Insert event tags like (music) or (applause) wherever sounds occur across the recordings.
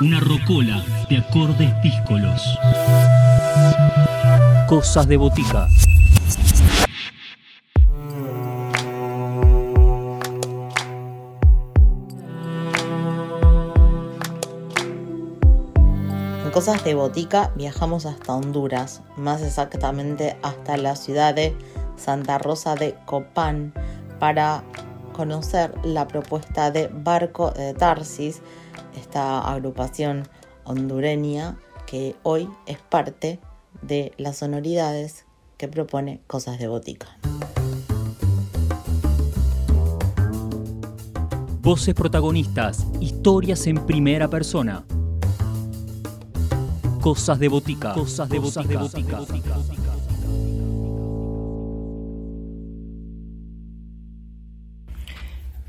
Una rocola de acordes díscolos. Cosas de botica. En Cosas de Botica viajamos hasta Honduras, más exactamente hasta la ciudad de Santa Rosa de Copán, para conocer la propuesta de Barco de Tarsis, esta agrupación hondureña que hoy es parte de las sonoridades que propone Cosas de Botica. Voces protagonistas, historias en primera persona. Cosas de botica. Cosas de botica.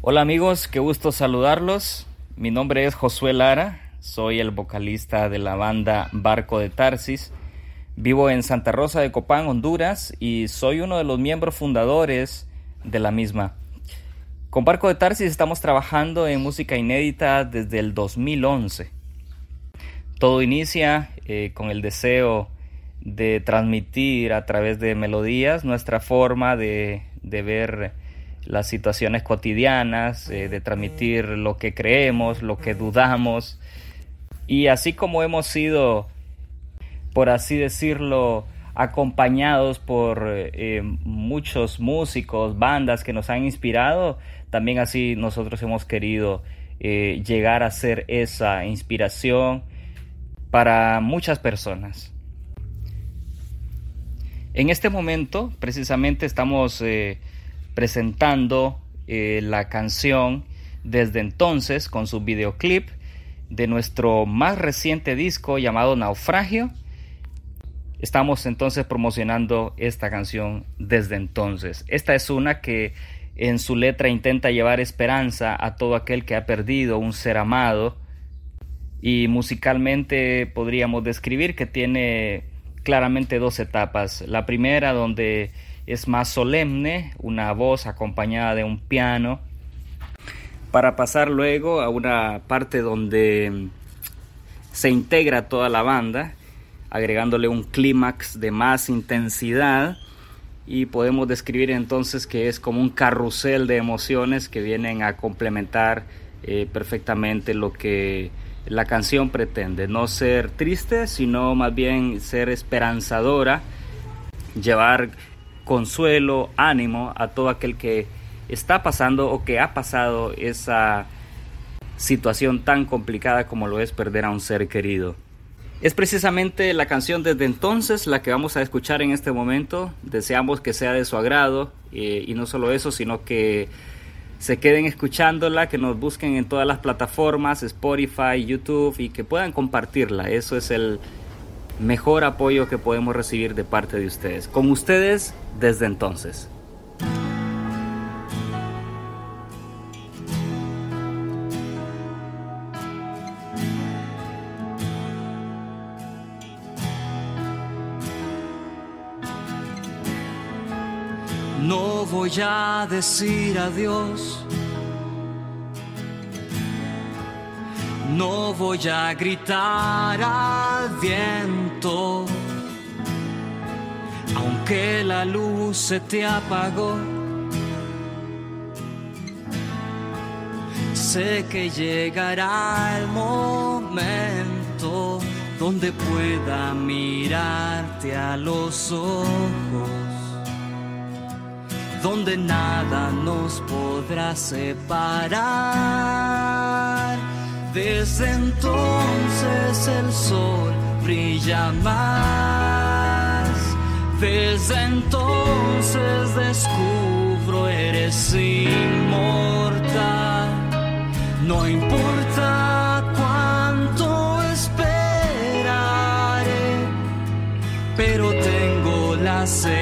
Hola amigos, qué gusto saludarlos. Mi nombre es Josué Lara, soy el vocalista de la banda Barco de Tarsis. Vivo en Santa Rosa de Copán, Honduras, y soy uno de los miembros fundadores de la misma. Con Barco de Tarsis estamos trabajando en música inédita desde el 2011. Todo inicia eh, con el deseo de transmitir a través de melodías nuestra forma de, de ver las situaciones cotidianas, eh, de transmitir lo que creemos, lo que dudamos. Y así como hemos sido, por así decirlo, acompañados por eh, muchos músicos, bandas que nos han inspirado, también así nosotros hemos querido eh, llegar a ser esa inspiración para muchas personas. En este momento, precisamente, estamos presentando eh, la canción desde entonces con su videoclip de nuestro más reciente disco llamado Naufragio. Estamos entonces promocionando esta canción desde entonces. Esta es una que en su letra intenta llevar esperanza a todo aquel que ha perdido un ser amado y musicalmente podríamos describir que tiene claramente dos etapas. La primera donde es más solemne, una voz acompañada de un piano, para pasar luego a una parte donde se integra toda la banda, agregándole un clímax de más intensidad y podemos describir entonces que es como un carrusel de emociones que vienen a complementar eh, perfectamente lo que la canción pretende, no ser triste, sino más bien ser esperanzadora, llevar consuelo, ánimo a todo aquel que está pasando o que ha pasado esa situación tan complicada como lo es perder a un ser querido. Es precisamente la canción desde entonces la que vamos a escuchar en este momento. Deseamos que sea de su agrado eh, y no solo eso, sino que se queden escuchándola, que nos busquen en todas las plataformas, Spotify, YouTube y que puedan compartirla. Eso es el, mejor apoyo que podemos recibir de parte de ustedes. Con ustedes desde entonces. No voy a decir adiós No voy a gritar al viento, aunque la luz se te apagó. Sé que llegará el momento donde pueda mirarte a los ojos, donde nada nos podrá separar desde entonces el sol brilla más. Desde entonces descubro eres inmortal. No importa cuánto esperaré, pero tengo la seguridad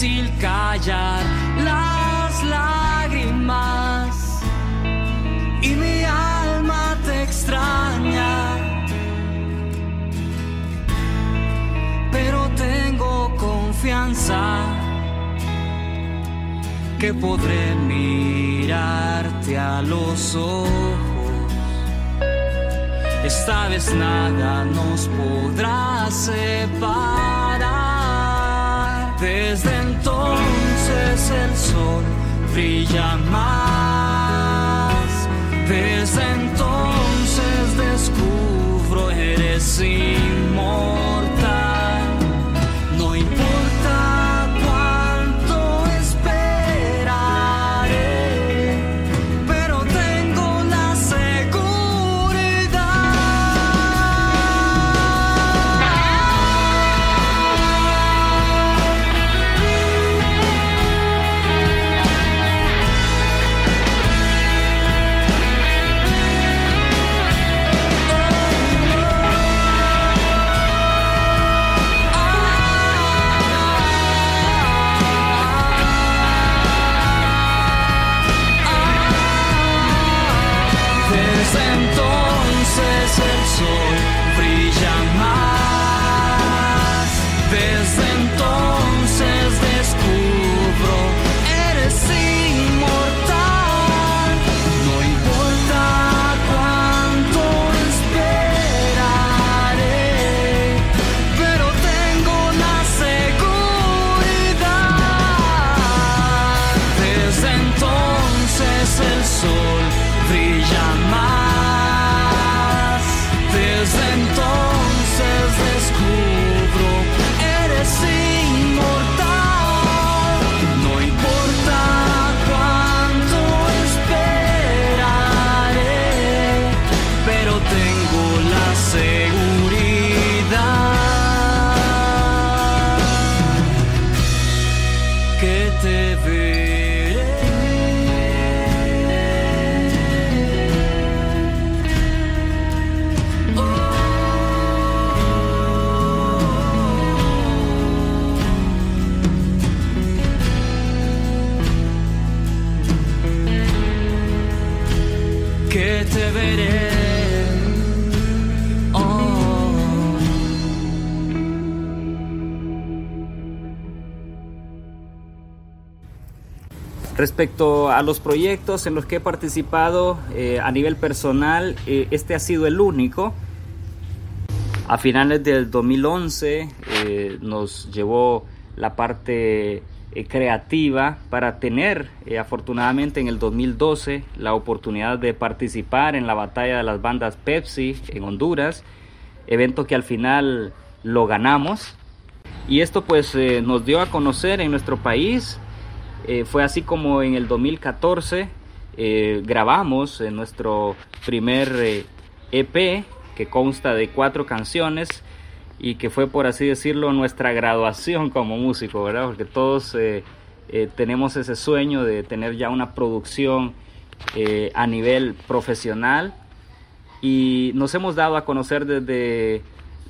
difícil callar las lágrimas y mi alma te extraña. Pero tengo confianza que podré mirarte a los ojos. Esta vez nada nos podrá separar. Desde entonces el sol brilla más. Desde entonces descubro eres inmortal. El sol brilla más. Respecto a los proyectos en los que he participado eh, a nivel personal, eh, este ha sido el único. A finales del 2011 eh, nos llevó la parte creativa para tener afortunadamente en el 2012 la oportunidad de participar en la batalla de las bandas Pepsi en Honduras, evento que al final lo ganamos. Y esto pues nos dio a conocer en nuestro país eh, fue así como en el 2014 eh, grabamos en nuestro primer eh, EP que consta de cuatro canciones y que fue por así decirlo nuestra graduación como músico, ¿verdad? Porque todos eh, eh, tenemos ese sueño de tener ya una producción eh, a nivel profesional y nos hemos dado a conocer desde,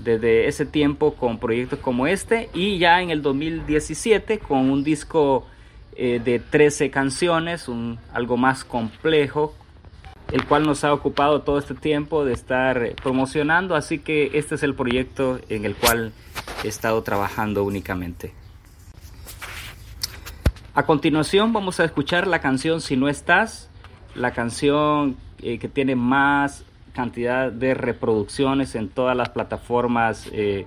desde ese tiempo con proyectos como este y ya en el 2017 con un disco eh, de 13 canciones, un, algo más complejo, el cual nos ha ocupado todo este tiempo de estar eh, promocionando, así que este es el proyecto en el cual he estado trabajando únicamente. A continuación vamos a escuchar la canción Si no estás, la canción eh, que tiene más cantidad de reproducciones en todas las plataformas de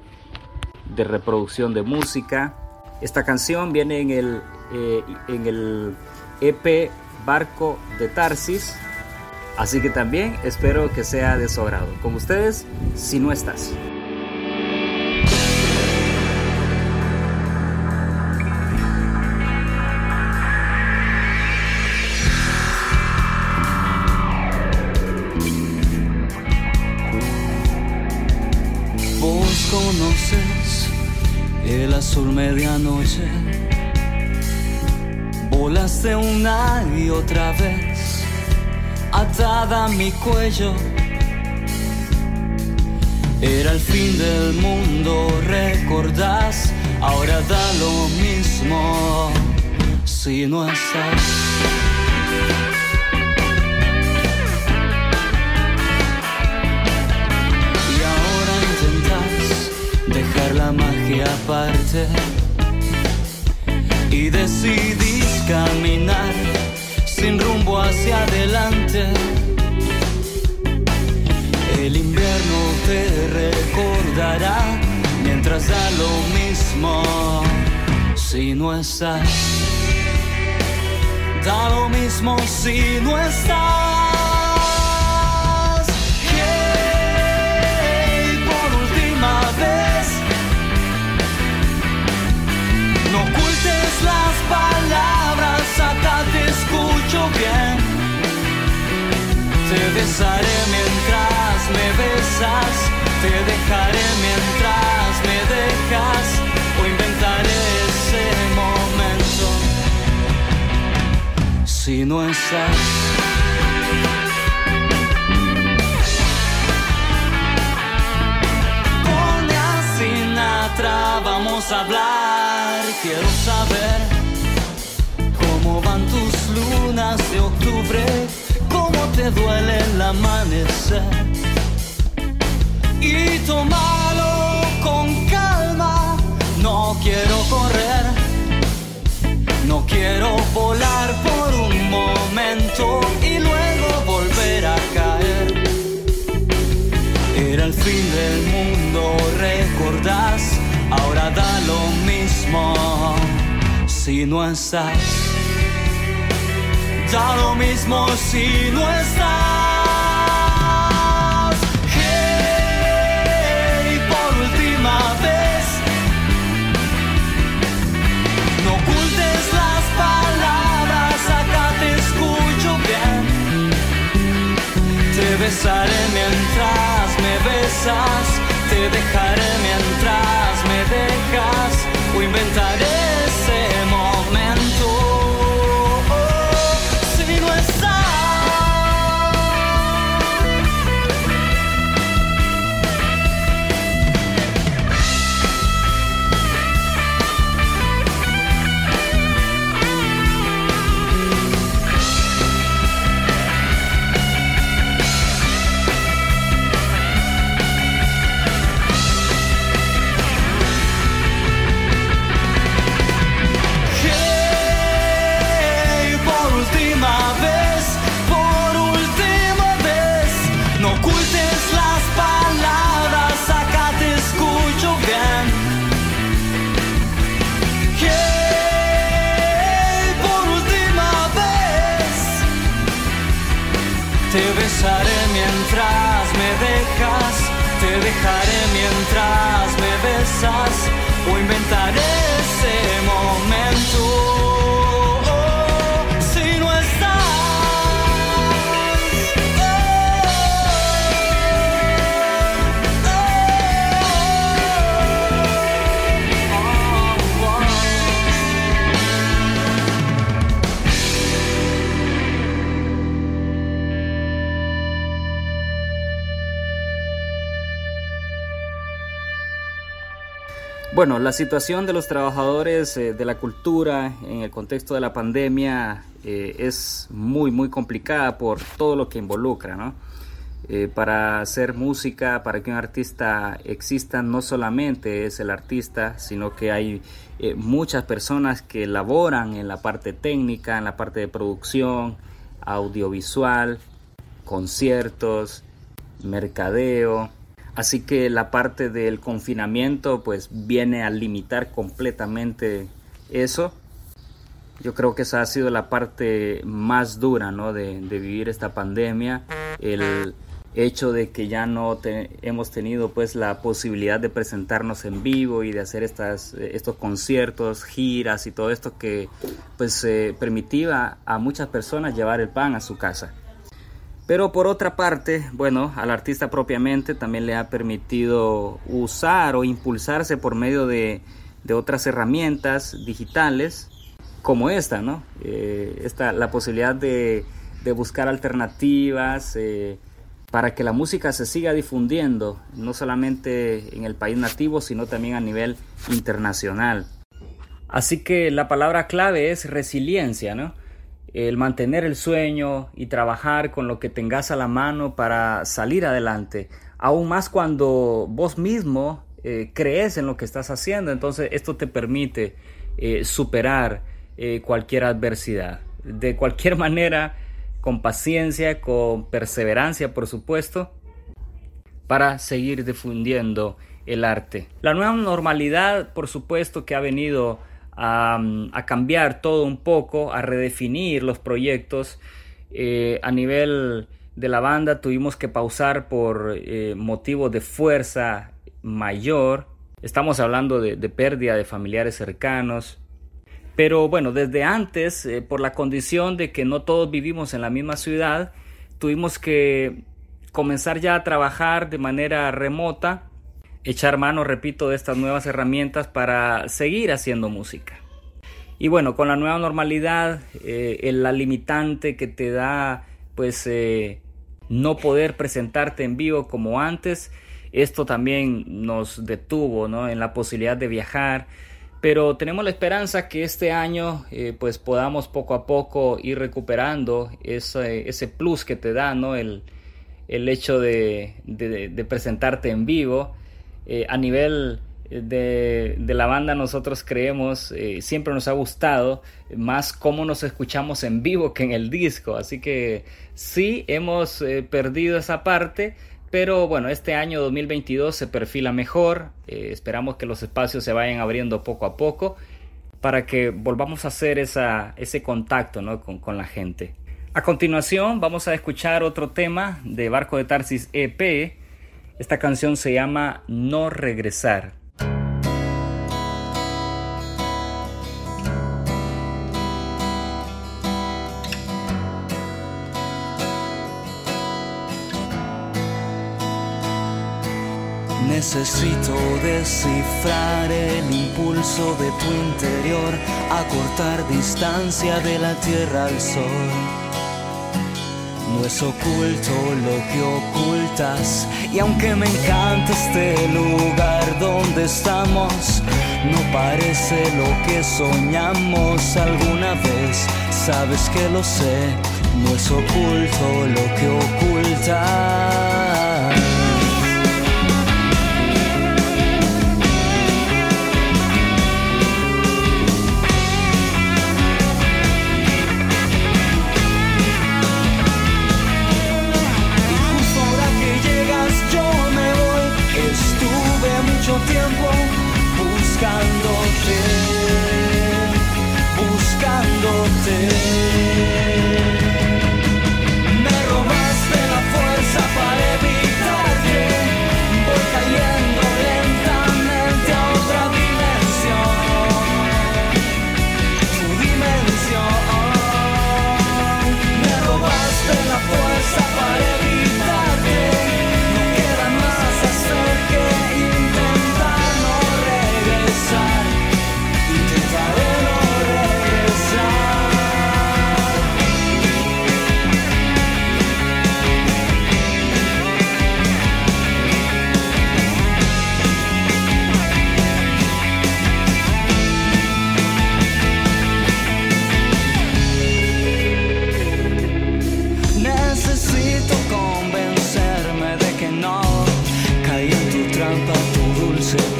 reproducción de música. Esta canción viene en el, eh, en el EP Barco de Tarsis, así que también espero que sea de su agrado. Con ustedes, si no estás. Medianoche. Volaste una y otra vez, atada a mi cuello. Era el fin del mundo, recordás ahora da lo mismo si no estás. La magia aparte y decidís caminar sin rumbo hacia adelante. El invierno te recordará mientras da lo mismo si no estás. Da lo mismo si no estás. Por última vez, bien. Te besaré mientras me besas, te dejaré mientras me dejas o inventaré ese momento. Si no estás. Vamos a hablar, quiero saber octubre, cómo te duele el amanecer. Y tómalo con calma, no quiero correr, no quiero volar por un momento y luego volver a caer. Era el fin del mundo, recordás, ahora da lo mismo si no estás. Da lo mismo si no estás. Hey, por última vez, no ocultes las palabras, acá te escucho bien. Te besaré mientras me besas, te dejaré mientras me dejas, o inventaré ese momento. Besaré mientras me dejas, te dejaré mientras me besas, o inventaré ese Bueno, la situación de los trabajadores eh, de la cultura en el contexto de la pandemia eh, es muy, muy complicada por todo lo que involucra, ¿no? Eh, para hacer música, para que un artista exista, no solamente es el artista, sino que hay muchas personas que laboran en la parte técnica, en la parte de producción, audiovisual, conciertos, mercadeo. Así que la parte del confinamiento pues viene a limitar completamente eso. Yo creo que esa ha sido la parte más dura ¿no? de, vivir esta pandemia. El hecho de que ya no hemos tenido pues la posibilidad de presentarnos en vivo y de hacer estas, estos conciertos, giras y todo esto que pues eh, permitía a muchas personas llevar el pan a su casa. Pero por otra parte, bueno, al artista propiamente también le ha permitido usar o impulsarse por medio de, de otras herramientas digitales como esta, ¿no? Eh, esta, la posibilidad de, de buscar alternativas, eh, para que la música se siga difundiendo, no solamente en el país nativo, sino también a nivel internacional. Así que la palabra clave es resiliencia, ¿no? El mantener el sueño y trabajar con lo que tengas a la mano para salir adelante, aún más cuando vos mismo eh, crees en lo que estás haciendo, entonces esto te permite eh, superar eh, cualquier adversidad. De cualquier (laughs) manera, con paciencia, con perseverancia, por supuesto, para seguir difundiendo el arte. La nueva normalidad, por supuesto, que ha venido a, cambiar todo un poco, a redefinir los proyectos. Eh, a nivel de la banda tuvimos que pausar por eh, motivo de fuerza mayor. Estamos hablando de pérdida de familiares cercanos, pero bueno, desde antes, eh, por la condición de que no todos vivimos en la misma ciudad, tuvimos que comenzar ya a trabajar de manera remota, echar mano, repito, de estas nuevas herramientas para seguir haciendo música. Y bueno, con la nueva normalidad, eh, la limitante que te da, pues, eh, no poder presentarte en vivo como antes, esto también nos detuvo, ¿no? En la posibilidad de viajar, pero tenemos la esperanza que este año eh, pues podamos poco a poco ir recuperando ese, plus que te da ¿no? el, hecho de, presentarte en vivo. Eh, a nivel de, de, la banda nosotros creemos, eh, siempre nos ha gustado más cómo nos escuchamos en vivo que en el disco, así que sí hemos perdido esa parte, pero bueno, este año 2022 se perfila mejor, eh, esperamos que los espacios se vayan abriendo poco a poco para que volvamos a hacer esa, ese contacto con, con la gente. A continuación vamos a escuchar otro tema de Barco de Tarsis EP. Esta canción se llama No Regresar. Necesito descifrar el impulso de tu interior, acortar distancia de la tierra al sol. No es oculto lo que ocultas y aunque me encanta este lugar donde estamos, no parece lo que soñamos alguna vez. Sabes que lo sé, no es oculto lo que ocultas.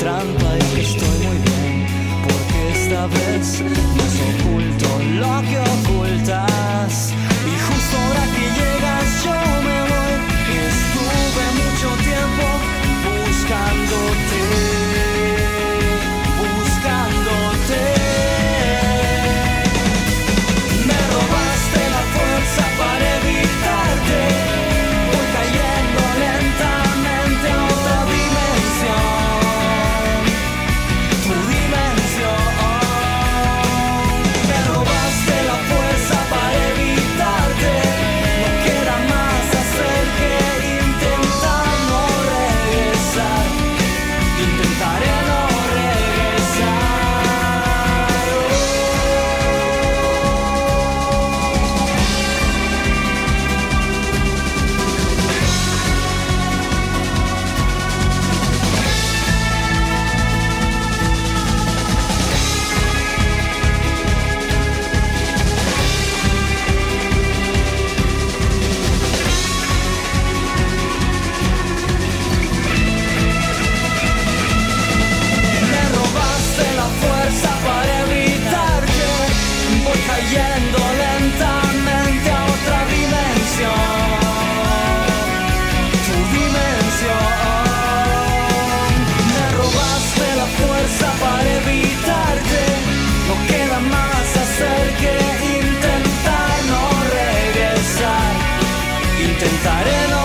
trampa y que estoy muy bien, porque esta vez no oculto lo que ocultas. intentaré no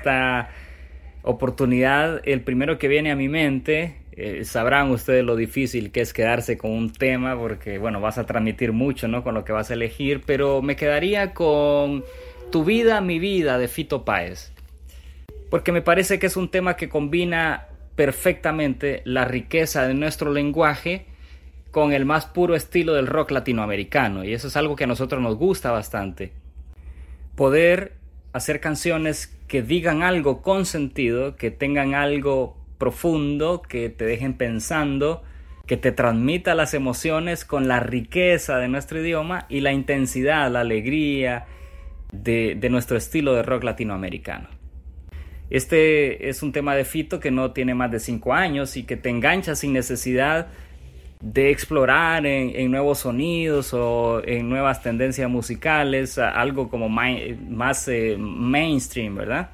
esta oportunidad, el primero que viene a mi mente, eh, sabrán ustedes lo difícil que es quedarse con un tema, porque bueno, vas a transmitir mucho, ¿no? Con lo que vas a elegir, pero me quedaría con Tu vida, mi vida de Fito Páez, porque me parece que es un tema que combina perfectamente la riqueza de nuestro lenguaje con el más puro estilo del rock latinoamericano, y eso es algo que a nosotros nos gusta bastante. Poder hacer canciones que digan algo con sentido, que tengan algo profundo, que te dejen pensando, que te transmita las emociones con la riqueza de nuestro idioma y la intensidad, la alegría de, nuestro estilo de rock latinoamericano. Este es un tema de Fito que no tiene más de 5 años y que te engancha sin necesidad de explorar en, nuevos sonidos o en nuevas tendencias musicales, algo como más eh, mainstream, ¿verdad?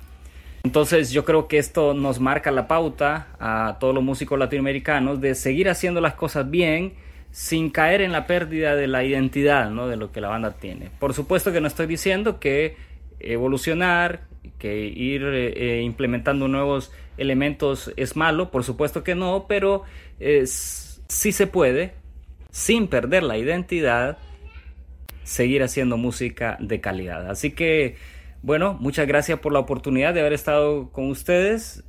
Entonces yo creo que esto nos marca la pauta a todos los músicos latinoamericanos de seguir haciendo las cosas bien sin caer en la pérdida de la identidad ¿no? de lo que la banda tiene. Por supuesto que no estoy diciendo que evolucionar, que ir eh, eh, implementando nuevos elementos es malo, por supuesto que no, pero es si se puede, sin perder la identidad, seguir haciendo música de calidad. Así que, bueno, muchas gracias por la oportunidad de haber estado con ustedes.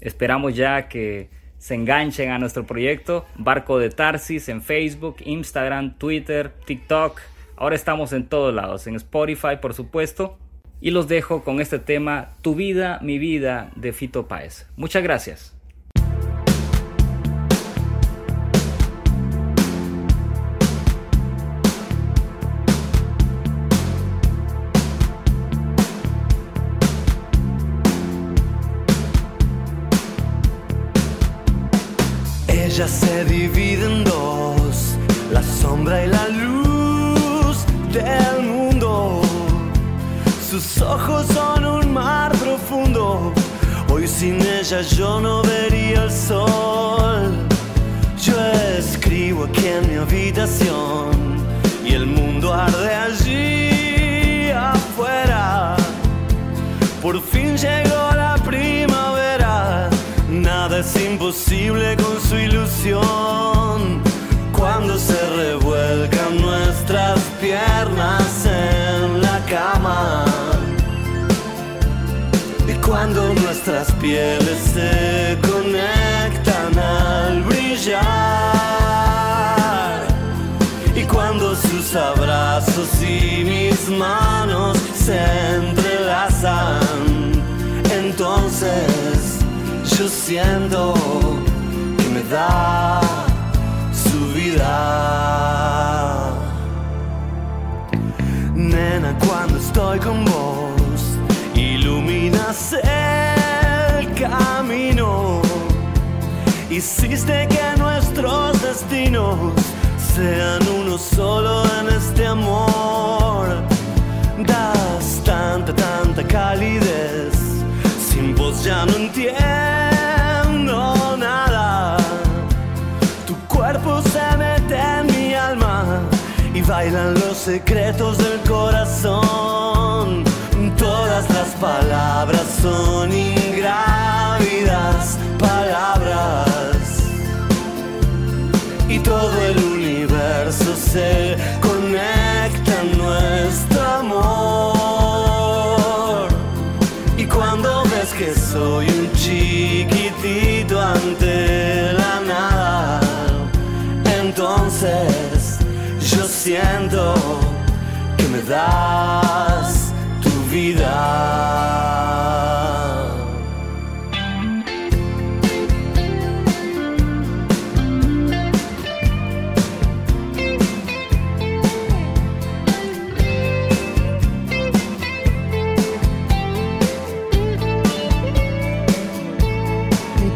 Esperamos ya que se enganchen a nuestro proyecto Barco de Tarsis en Facebook, Instagram, Twitter, TikTok. Ahora estamos en todos lados, en Spotify por supuesto. Y los dejo con este tema Tu vida, mi vida de Fito Páez. Muchas gracias. Ella se divide en dos, la sombra y la luz del mundo. Sus ojos son un mar profundo, hoy sin ella yo no vería el sol. Yo escribo aquí en mi habitación y el mundo arde allí afuera. Por fin llegó es imposible con su ilusión. Cuando se revuelcan nuestras piernas en la cama. Y cuando nuestras pieles se conectan al brillar. Y cuando sus abrazos y mis manos se entrelazan. Entonces yo siento que me da su vida. Nena, cuando estoy con vos, iluminas el camino. Hiciste que nuestros destinos sean uno solo en este amor. Das tanta, tanta calidez sin vos ya no entiendo nada. Tu cuerpo se mete en mi alma y bailan los secretos del corazón. Todas las palabras son ingrávidas palabras y todo el universo se siento que me das tu vida.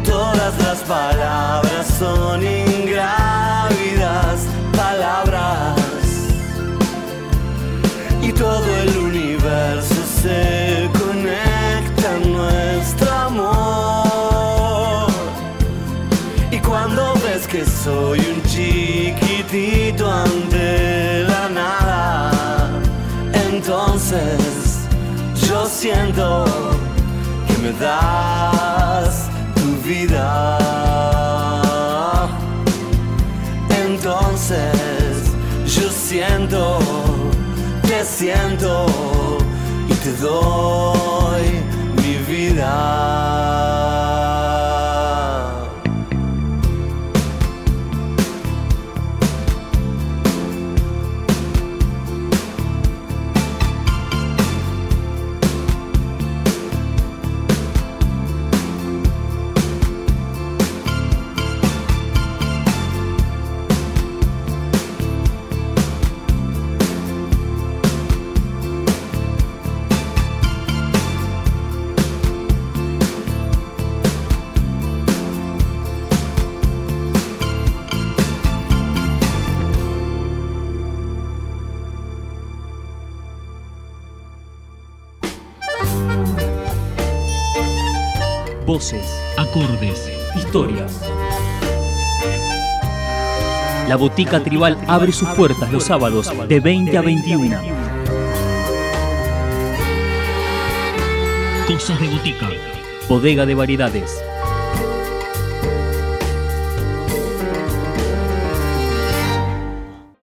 Todas las palabras son todo el universo se conecta en nuestro amor. Y cuando ves que soy un chiquitito ante la nada, entonces yo siento me das tu vida. Entonces yo siento, siento y te doy mi vida. Acordes, historias. La Botica Tribal abre sus puertas los sábados de 20 a 21. Cosas de Botica. Bodega de variedades